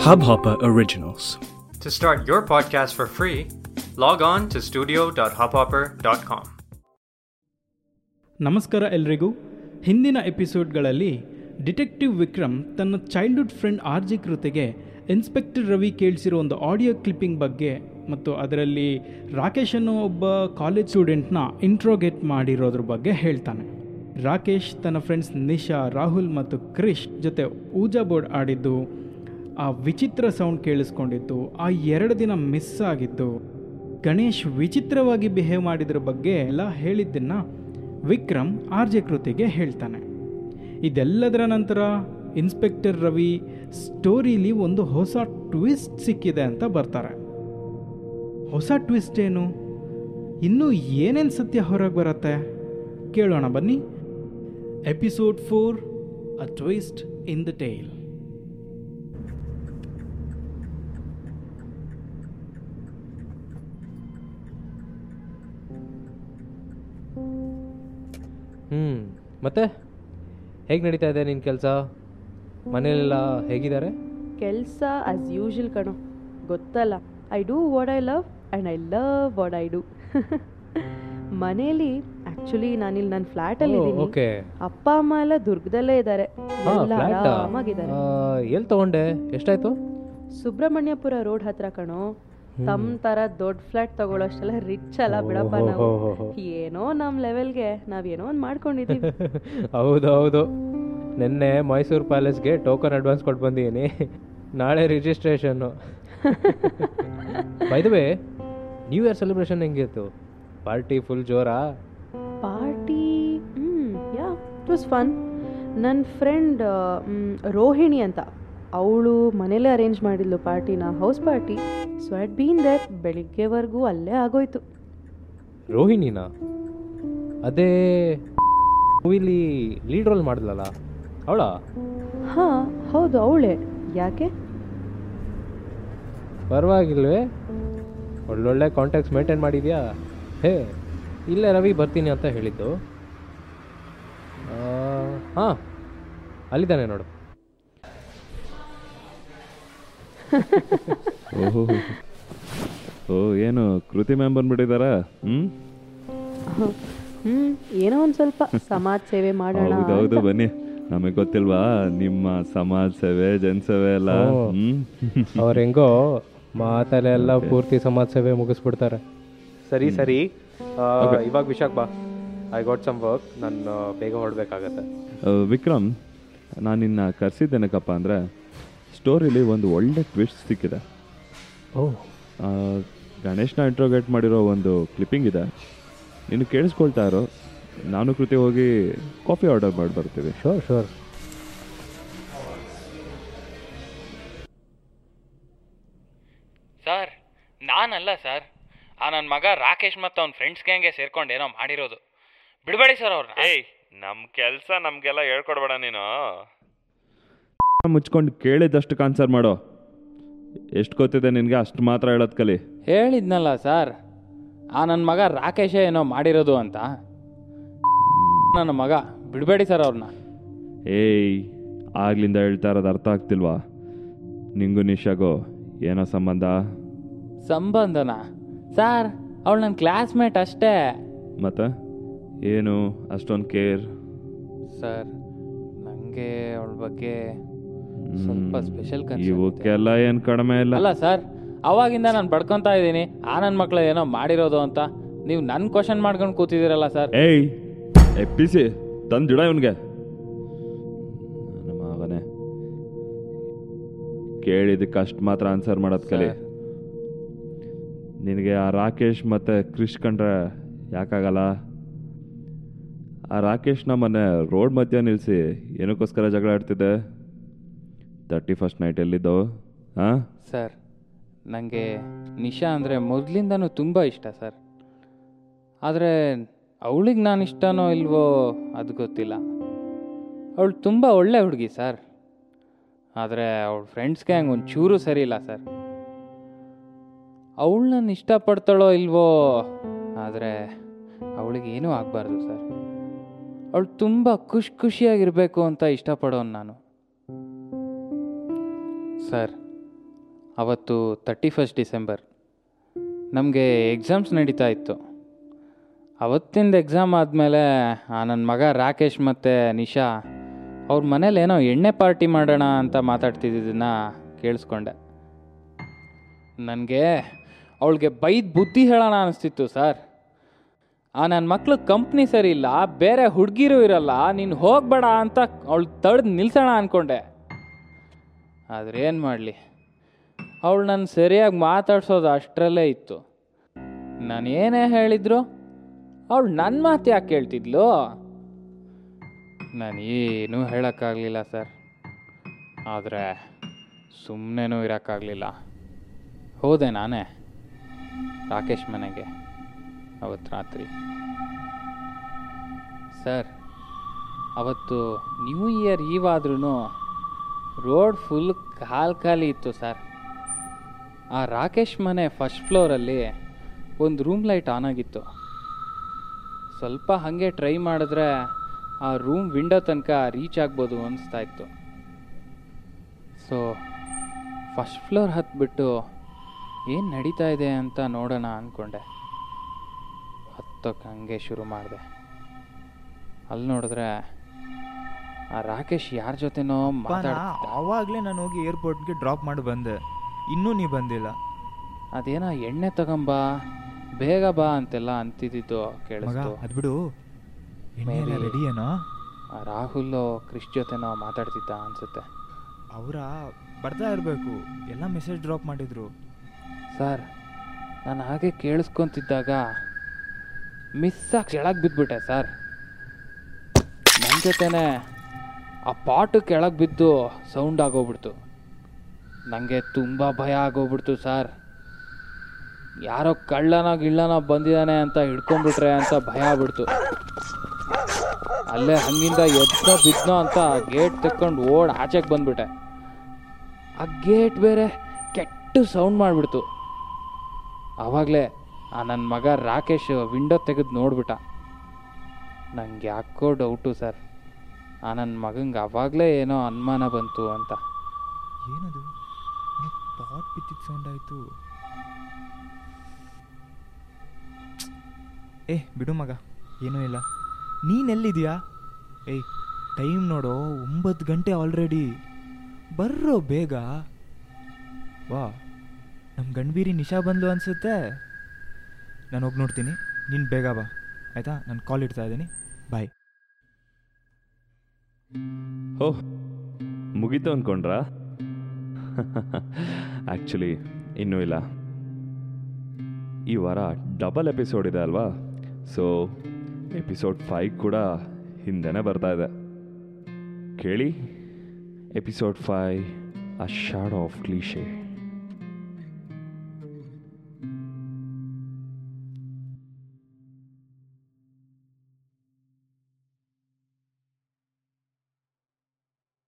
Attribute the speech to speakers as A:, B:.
A: Hubhopper Originals.
B: To start your podcast for free, log on to studio.hubhopper.com.
C: ನಮಸ್ಕಾರ ಎಲ್ರಿಗೂ ಹಿಂದಿನ ಎಪಿಸೋಡ್ಗಳಲ್ಲಿ detective Vikram ತನ್ನ childhood friend R G ಕೃತಿಗೆ inspector Ravi ಕೇಳಿಸಿರೋ ಒಂದು ಆಡಿಯೋ ಕ್ಲಿಪ್ಪಿಂಗ್ ಬಗ್ಗೆ ಮತ್ತು ಅದರಲ್ಲಿ ರಾಕೇಶ್ ಅನ್ನೋ ಒಬ್ಬ ಕಾಲೇಜ್ ಸ್ಟೂಡೆಂಟ್ನ ಇಂಟ್ರೋಗೇಟ್ ಮಾಡಿರೋದ್ರ ಬಗ್ಗೆ ಹೇಳ್ತಾನೆ ರಾಕೇಶ್ ತನ್ನ ಫ್ರೆಂಡ್ಸ್ ನಿಶಾ ರಾಹುಲ್ ಮತ್ತು ಕ್ರಿಶ್ ಜೊತೆ ಊಜಾ ಬೋರ್ಡ್ ಆಡಿದ್ದು ಆ ವಿಚಿತ್ರ ಸೌಂಡ್ ಕೇಳಿಸ್ಕೊಂಡಿತ್ತು. ಆ ಎರಡು ದಿನ ಮಿಸ್ ಆಗಿತ್ತು. ಗಣೇಶ್ ವಿಚಿತ್ರವಾಗಿ ಬಿಹೇವ್ ಮಾಡಿದ್ರ ಬಗ್ಗೆ ಎಲ್ಲ ಹೇಳಿದ್ದನ್ನು ವಿಕ್ರಮ್, ಆರ್ ಜೆ ಕೃತಿಗೆ ಹೇಳ್ತಾನೆ. ಇದೆಲ್ಲದರ ನಂತರ ಇನ್ಸ್ಪೆಕ್ಟರ್ ರವಿ ಸ್ಟೋರಿಲಿ ಒಂದು ಹೊಸ ಟ್ವಿಸ್ಟ್ ಸಿಕ್ಕಿದೆ ಅಂತ ಬರ್ತಾರೆ. ಹೊಸ ಟ್ವಿಸ್ಟ್ ಏನು? ಇನ್ನೂ ಏನೇನು ಸತ್ಯ ಹೊರಗೆ ಬರುತ್ತೆ? ಕೇಳೋಣ ಬನ್ನಿ. Episode four a twist in the tale
D: ಹ್ಞೂ ಮತ್ತೆ? ಹೇಗ್ ನಡೀತಾ ಇದೆ ನಿನ್ ಕೆಲಸ? ಮನೇಲೆಲ್ಲ ಹೇಗಿದ್ದಾರೆ?
E: ಕೆಲಸ ಆಸ್ ಯೂಶಲ್ ಕಣೋ. ಗೊತ್ತಲ್ಲ. I do what I love and I love what I do ಮನೇಲಿ ಆ್ಯಕ್ಚುಲಿ ನಾನಿಲ್ಲಿ ನನ್ನ ಫ್ಲ್ಯಾಟಲ್ಲಿ ಇದ್ದೀನಿ.
D: ಓಕೆ.
E: ಅಪ್ಪ ಅಮ್ಮ ಎಲ್ಲ ದುರ್ಗದಲ್ಲೇ ಇದ್ದಾರೆ. ಎಲ್ಲ ಆರಾಮಾಗಿದ್ದಾರೆ.
D: ಎಲ್ಲಿ ತಗೊಂಡೆ? ಎಷ್ಟಾಯ್ತು?
E: ಸುಬ್ರಹ್ಮಣ್ಯಪುರ ರೋಡ್ ಹತ್ರ ಕಣೋ. ತಮ್ಮ ತರ ದೊಡ್ಡ ಫ್ಲಾಟ್ ತಗೊಳ್ಳೋಷ್ಟೆಲ್ಲ ರಿಚ್ ಅಲ್ಲ ಬಿಡಪ್ಪ ನಾವು. ಏನೋ ನಮ್ಮ ಲೆವೆಲ್ಗೆ ನಾವೇನೋ ಒಂದು ಮಾಡ್ಕೊಂಡಿದ್ದೀವಿ
D: ಹೌದು ಹೌದು. ನಿನ್ನೆ ಮೈಸೂರು ಪ್ಯಾಲೇಸ್ಗೆ ಟೋಕನ್ ಅಡ್ವಾನ್ಸ್ ಕೊಟ್ಟು ಬಂದಿದ್ದೀನಿ ನಾಳೆ registration by the way new year celebration ಹೆಂಗಿತ್ತು? Party full Jora?
E: Party hmm yeah it was fun ನನ್ನ ಫ್ರೆಂಡ್ ರೋಹಿಣಿ ಅಂತ. ಅವಳು ಮನೇಲೇ ಅರೇಂಜ್ ಮಾಡಿದ್ಲು ಪಾರ್ಟಿನ house party so I'd been there ಬೆಳಿಗ್ಗೆವರೆಗೂ ಅಲ್ಲೇ ಆಗೋಯ್ತು.
D: ರೋಹಿಣಿನ? ಅದೇ ಮೂವಿಲಿ ಲೀಡ್ ರೋಲ್ ಮಾಡಿದ್ಲಲ್ಲ ಅವಳ?
E: ಹಾಂ ಹೌದು ಅವಳೇ. ಯಾಕೆ?
D: ಪರವಾಗಿಲ್ವೇ? ಒಳ್ಳೊಳ್ಳೆ ಕಾಂಟ್ಯಾಕ್ಟ್ಸ್ ಮೇಂಟೈನ್ ಮಾಡಿದ್ಯಾ? ಹೇ ಇಲ್ಲೇ ರವಿ ಬರ್ತೀನಿ ಅಂತ ಹೇಳಿದ್ದು. ಹಾಂ ಅಲ್ಲಿದ್ದಾನೆ ನೋಡು.
F: ಓಹೋ. ಓ ಏನು ಕೃತಿ ಮ್ಯಾಮ್ ಬಂದ್ಬಿಟ್ಟಿದಾರ ಹ್ಮ್?
E: ಹ್ಮ್ ಏನೋ ಒಂದ್ ಸ್ವಲ್ಪ ಸಮಾಜ ಸೇವೆ ಮಾಡೋಣ
F: ಹೌದು
E: ಹೌದು
F: ಬನ್ನಿ. ನಮಗೆ ಗೊತ್ತಿಲ್ವಾ ನಿಮ್ಮ ಸಮಾಜ ಸೇವೆ ಜನಸೇವೆ ಎಲ್ಲ?
D: ಅವ್ರ ಹೆಂಗೋ ಮಾತಲ್ಲೆಲ್ಲ ಪೂರ್ತಿ ಸಮಾಜ ಸೇವೆ ಮುಗಿಸ್ಬಿಡ್ತಾರೆ. ಸರಿ ಸರಿ. ಇವಾಗ ವಿಶಾಖ ಬಾ. ಐ ಗಾಟ್ ಸಮ್ ವರ್ಕ್ ನಾನು ಬೇಗ ಹೊರಡ್ಬೇಕಾಗತ್ತೆ.
F: ವಿಕ್ರಮ್ ನಾನು ನಿನ್ನ ಕರೆಸಿದ್ದೇನಕ್ಕಪ್ಪ ಅಂದರೆ ಸ್ಟೋರಿಲಿ ಒಂದು ಒಳ್ಳೆ ಟ್ವಿಸ್ಟ್ ಸಿಕ್ಕಿದೆ.
D: ಓಹ್
F: ಆ, ಗಣೇಶ್ನ ಇಂಟ್ರೋಗೇಟ್ ಮಾಡಿರೋ ಒಂದು ಕ್ಲಿಪ್ಪಿಂಗ್ ಇದೆ. ನೀನು ಕೇಳಿಸ್ಕೊಳ್ತಾ ಇರೋ ನಾನು ಕೃತಿ ಹೋಗಿ ಕಾಫಿ ಆರ್ಡರ್ ಮಾಡಿ ಬರ್ತೀವಿ.
D: ಶೋರ್ ಶೋರ್
G: ಸರ್ ನಾನಲ್ಲ ಸರ್ ಆ ನನ್ನ ಮಗ ರಾಕೇಶ್ ಮತ್ತು ಅವ್ನ ಫ್ರೆಂಡ್ಸ್ ಗ್ಯಾಂಗೆ ಸೇರ್ಕೊಂಡು ಏನೋ ಮಾಡಿರೋದು. ಬಿಡಬೇಡಿ ಸರ್ ಅವ್ರನ್ನ
H: ಏಯ್ ನಮ್ಮ ಕೆಲಸ ನಮಗೆಲ್ಲ ಹೇಳ್ಕೊಡ್ಬೇಡ ನೀನು.
F: ಮುಚ್ಕೊಂಡು ಕೇಳಿದಷ್ಟು ಕಾನ್ಸರ್ ಮಾಡೋ. ಎಷ್ಟು ಗೊತ್ತಿದೆ ನಿನಗೆ? ಅಷ್ಟು ಮಾತ್ರ ಹೇಳೋದು ಕಲಿ.
G: ಹೇಳಿದ್ನಲ್ಲ ಸರ್ ಆ ನನ್ನ ಮಗ ರಾಕೇಶ ಏನೋ ಮಾಡಿರೋದು ಅಂತ. ನನ್ನ ಮಗ ಬಿಡಬೇಡಿ ಸರ್ ಅವ್ರನ್ನ
F: ಏಯ್ ಆಗ್ಲಿಂದ ಹೇಳ್ತಾ ಇರೋದು ಅರ್ಥ ಆಗ್ತಿಲ್ವಾ? ನಿಂಗು ನಿಶಾಗೋ ಏನೋ ಸಂಬಂಧ?
G: ಸಂಬಂಧನ? ಸರ್ ಅವಳು ನನ್ನ ಕ್ಲಾಸ್ಮೇಟ್ ಅಷ್ಟೇ.
F: ಮತ್ತೆ? ಏನು? ಅಷ್ಟೊಂದು ಕೇರ್?
G: ಸರ್ ನನಗೆ ಅವಳ ಬಗ್ಗೆ ಸ್ವಲ್ಪ ಸ್ಪೆಷಲ್
F: ಇವಕ್ಕೆಲ್ಲ ಏನು ಕಡಿಮೆ ಇಲ್ಲ.
G: ಅಲ್ಲ ಸರ್ ಅವಾಗಿಂದ ನಾನು ಬಡ್ಕೊಂತ ಇದ್ದೀನಿ. ಆ ನನ್ನ ಮಕ್ಳು ಏನೋ ಮಾಡಿರೋದು ಅಂತ. ನೀವು ನನ್ನ ಕ್ವಶನ್ ಮಾಡ್ಕೊಂಡು ಕೂತಿದ್ದೀರಲ್ಲ ಸರ್.
F: ಏಯ್ ಎಪ್ಪಿಸಿ ತಂದಿಡ ಇವನ್ಗೆ. ನಮ್ಮ ಮಗನೇ. ಕೇಳಿದಕ್ಕೆ ಅಷ್ಟು ಮಾತ್ರ ಆನ್ಸರ್ ಮಾಡೋದು ಕಲಿ. ನಿನಗೆ ಆ ರಾಕೇಶ್ ಮತ್ತೆ ಕ್ರಿಶ್ ಕಂಡ್ರೆ ಯಾಕಾಗಲ್ಲ? ಆ ರಾಕೇಶ್ನ ಮೊನ್ನೆ ರೋಡ್ ಮಧ್ಯ ನಿಲ್ಲಿಸಿ ಏನಕ್ಕೋಸ್ಕರ ಜಗಳ ಆಡ್ತಿದ್ದೆ? ತರ್ಟಿ ಫಸ್ಟ್ ನೈಟ್ ಎಲ್ಲಿದ್ದವು? ಹಾಂ?
G: ಸರ್ ನನಗೆ ನಿಶಾ ಅಂದರೆ ಮೊದಲಿಂದನೂ ತುಂಬ ಇಷ್ಟ ಸರ್. ಆದರೆ ಅವಳಿಗೆ ನಾನು ಇಷ್ಟನೋ ಇಲ್ವೋ ಅದು ಗೊತ್ತಿಲ್ಲ. ಅವಳು ತುಂಬ ಒಳ್ಳೆ ಹುಡುಗಿ ಸರ್. ಆದರೆ ಅವಳ ಫ್ರೆಂಡ್ಸ್ಗೆ ಹಂಗೆ ಒಂಚೂರು ಸರಿ ಇಲ್ಲ ಸರ್. ಅವಳು ನನ್ನ ಇಷ್ಟಪಡ್ತಾಳೋ ಇಲ್ವೋ, ಆದರೆ ಅವಳಿಗೆ ಏನೂ ಆಗಬಾರ್ದು ಸರ್. ಅವಳು ತುಂಬ ಖುಷಿ ಖುಷಿಯಾಗಿರಬೇಕು ಅಂತ ಇಷ್ಟಪಡೋನು ನಾನು. ಸರ್, ಅವತ್ತು ತರ್ಟಿ ಫಸ್ಟ್ ಡಿಸೆಂಬರ್. ನಮಗೆ ಎಕ್ಸಾಮ್ಸ್ ನಡೀತಾ ಇತ್ತು. ಅವತ್ತಿಂದ ಎಕ್ಸಾಮ್ ಆದಮೇಲೆ ನನ್ನ ಮಗ ರಾಕೇಶ್ ಮತ್ತು ನಿಶಾ ಅವ್ರ ಮನೇಲಿ ಏನೋ ಎಣ್ಣೆ ಪಾರ್ಟಿ ಮಾಡೋಣ ಅಂತ ಮಾತಾಡ್ತಿದ್ದಿದ್ದನ್ನು ಕೇಳಿಸ್ಕೊಂಡೆ. ನನಗೆ ಅವಳಿಗೆ ಬೈದ್ ಬುದ್ಧಿ ಹೇಳೋಣ ಅನಿಸ್ತಿತ್ತು ಸರ್. ಆ ನನ್ನ ಮಕ್ಕಳು ಕಂಪ್ನಿ ಸರಿ ಇಲ್ಲ, ಬೇರೆ ಹುಡುಗಿರು ಇರಲ್ಲ, ನೀನು ಹೋಗಬೇಡ ಅಂತ ಅವಳು ತಡೆದು ನಿಲ್ಸೋಣ ಅಂದ್ಕೊಂಡೆ ಆದ್ರೆ ಏನು ಮಾಡಲಿ? ಅವಳು ನನ್ನ ಸರಿಯಾಗಿ ಮಾತಾಡ್ಸೋದು ಅಷ್ಟರಲ್ಲೇ ಇತ್ತು. ನಾನು ಏನೇ ಹೇಳಿದ್ರು ಅವಳು ನನ್ನ ಮಾತು ಯಾಕೆ ಕೇಳ್ತಿದ್ಲು? ನಾನು ಏನೂ ಹೇಳೋಕ್ಕಾಗಲಿಲ್ಲ ಸರ್. ಆದರೆ ಸುಮ್ಮನೆನೂ ಇರೋಕ್ಕಾಗಲಿಲ್ಲ. ಹೋದೆ ನಾನೇ ರಾಕೇಶ್ ಮನೆಗೆ ಅವತ್ತು ರಾತ್ರಿ. ಸರ್, ಅವತ್ತು ನ್ಯೂ ಇಯರ್ ಈವ್ ಆದ್ರೂ ರೋಡ್ ಫುಲ್ ಖಾಲಿ ಖಾಲಿ ಇತ್ತು ಸರ್. ಆ ರಾಕೇಶ್ ಮನೆ ಫಸ್ಟ್ ಫ್ಲೋರಲ್ಲಿ ಒಂದು ರೂಮ್ ಲೈಟ್ ಆನ್ ಆಗಿತ್ತು. ಸ್ವಲ್ಪ ಹಾಗೆ ಟ್ರೈ ಮಾಡಿದ್ರೆ ಆ ರೂಮ್ ವಿಂಡೋ ತನಕ ರೀಚ್ ಆಗ್ಬೋದು ಅನಿಸ್ತಾ ಇತ್ತು. ಸೊ, ಫಸ್ಟ್ ಫ್ಲೋರ್ ಹತ್ಬಿಟ್ಟು ಏನು ನಡೀತಾ ಇದೆ ಅಂತ ನೋಡೋಣ ಅಂದ್ಕೊಂಡೆ ಹತ್ತೋಕೆ ಹಂಗೆ ಶುರು ಮಾಡಿದೆ. ಅಲ್ಲಿ ನೋಡಿದ್ರೆ ಆ ರಾಕೇಶ್ ಯಾರ ಜೊತೆನೋ ಮಾತಾಡ್ತಿದ್ದ.
A: ಆವಾಗಲೇ ನಾನು ಹೋಗಿ ಏರ್ಪೋರ್ಟ್ಗೆ ಡ್ರಾಪ್ ಮಾಡಿ ಬಂದೆ. ಇನ್ನೂ ನೀ ಬಂದಿಲ್ಲ.
G: ಅದೇನೋ ಎಣ್ಣೆ ತಗೊಂಬಾ ಬೇಗ ಬಾ ಅಂತೆಲ್ಲ ಅಂತಿದ್ದಿದ್ದು
A: ಮಗ
G: ಕೇಳಿಸ್ತು.
A: ಅದು ಬಿಡು. ಎಣ್ಣೆ ಎಲ್ಲ
G: Maybe.
A: ರೆಡಿ ಏನೋ?
G: ಆ ರಾಹುಲ್ ಕ್ರಿಶ್ ಜೊತೆನೋ ಮಾತಾಡ್ತಿದ್ದ ಅನ್ಸುತ್ತೆ.
A: ಅವರ ಬರ್ತಾ ಇರಬೇಕು. ಎಲ್ಲ ಮೆಸೇಜ್ ಡ್ರಾಪ್ ಮಾಡಿದ್ರು.
G: ಸರ್ ನಾನು ಹಾಗೆ ಕೇಳಿಸ್ಕೊಂತಿದ್ದಾಗ ಮಿಸ್ ಆಗಿ ಕೆಳಗೆ ಬಿದ್ದುಬಿಟ್ಟೆ ಸರ್. ನನ್ನ ಜೊತೆನೆ ಆ ಪಾಟು ಕೆಳಗೆ ಬಿದ್ದು ಸೌಂಡ್ ಆಗೋಗ್ಬಿಡ್ತು. ನನಗೆ ತುಂಬ ಭಯ ಆಗೋಗ್ಬಿಡ್ತು ಸರ್. ಯಾರೋ ಕಳ್ಳನ ಗಿಳ್ಳನ ಬಂದಿದ್ದಾನೆ ಅಂತ ಹಿಡ್ಕೊಂಡ್ಬಿಟ್ರೆ ಅಂತ ಭಯ ಆಗ್ಬಿಡ್ತು. ಅಲ್ಲೇ ಹಂಗಿಂದ ಎದ್ನೋ ಬಿದ್ನೋ ಅಂತ ಗೇಟ್ ತಕ್ಕೊಂಡು ಓಡ್ ಆಚೆಗೆ ಬಂದ್ಬಿಟ್ಟೆ. ಆ ಗೇಟ್ ಬೇರೆ ಕೆಟ್ಟ ಸೌಂಡ್ ಮಾಡಿಬಿಡ್ತು. ಆವಾಗಲೇ ಆ ನನ್ನ ಮಗ ರಾಕೇಶ್ ವಿಂಡೋ ತೆಗೆದು ನೋಡ್ಬಿಟ್ಟ. ನಂಗೆ ಯಾಕೋ ಡೌಟು ಸರ್. ಆ ನನ್ನ ಮಗಂಗೆ ಅವಾಗಲೇ ಏನೋ ಅನುಮಾನ ಬಂತು ಅಂತ.
A: ಏನದು? ಏನೋ ಪಾಟ್ ಬಿದ್ದಿದ್ದು ಸೌಂಡ್ ಆಯಿತು. ಏ, ಬಿಡು ಮಗ. ಏನೂ ಇಲ್ಲ. ನೀನೆಲ್ಲಿದೆಯಾ? ಏಯ್ ಟೈಮ್ ನೋಡೋ. ಒಂಬತ್ತು ಗಂಟೆ ಆಲ್ರೆಡಿ ಬರ್ರೋ ಬೇಗ. ವಾ ನಮ್ಮ ಗಂಡ್ಬೀರಿ ನಿಶಾ ಬಂದು ಅನಿಸುತ್ತೆ. ನಾನು ಹೋಗಿ ನೋಡ್ತೀನಿ. ನೀನು ಬೇಗ ಬಾ. ಆಯಿತಾ? ನಾನು ಕಾಲ್ ಇಡ್ತಾ ಇದ್ದೀನಿ. ಬಾಯ್
F: ಓಹ್ ಮುಗೀತು ಅಂದ್ಕೊಂಡ್ರಾ ಆ್ಯಕ್ಚುಲಿ ಇನ್ನೂ ಇಲ್ಲ. ಈ ವಾರ ಡಬಲ್ ಎಪಿಸೋಡ್ ಇದೆ ಅಲ್ವಾ? ಸೊ ಎಪಿಸೋಡ್ ಫೈವ್ ಕೂಡ ಹಿಂದೆನೇ ಬರ್ತಾ ಇದೆ. ಕೇಳಿ episode five a shade of cliche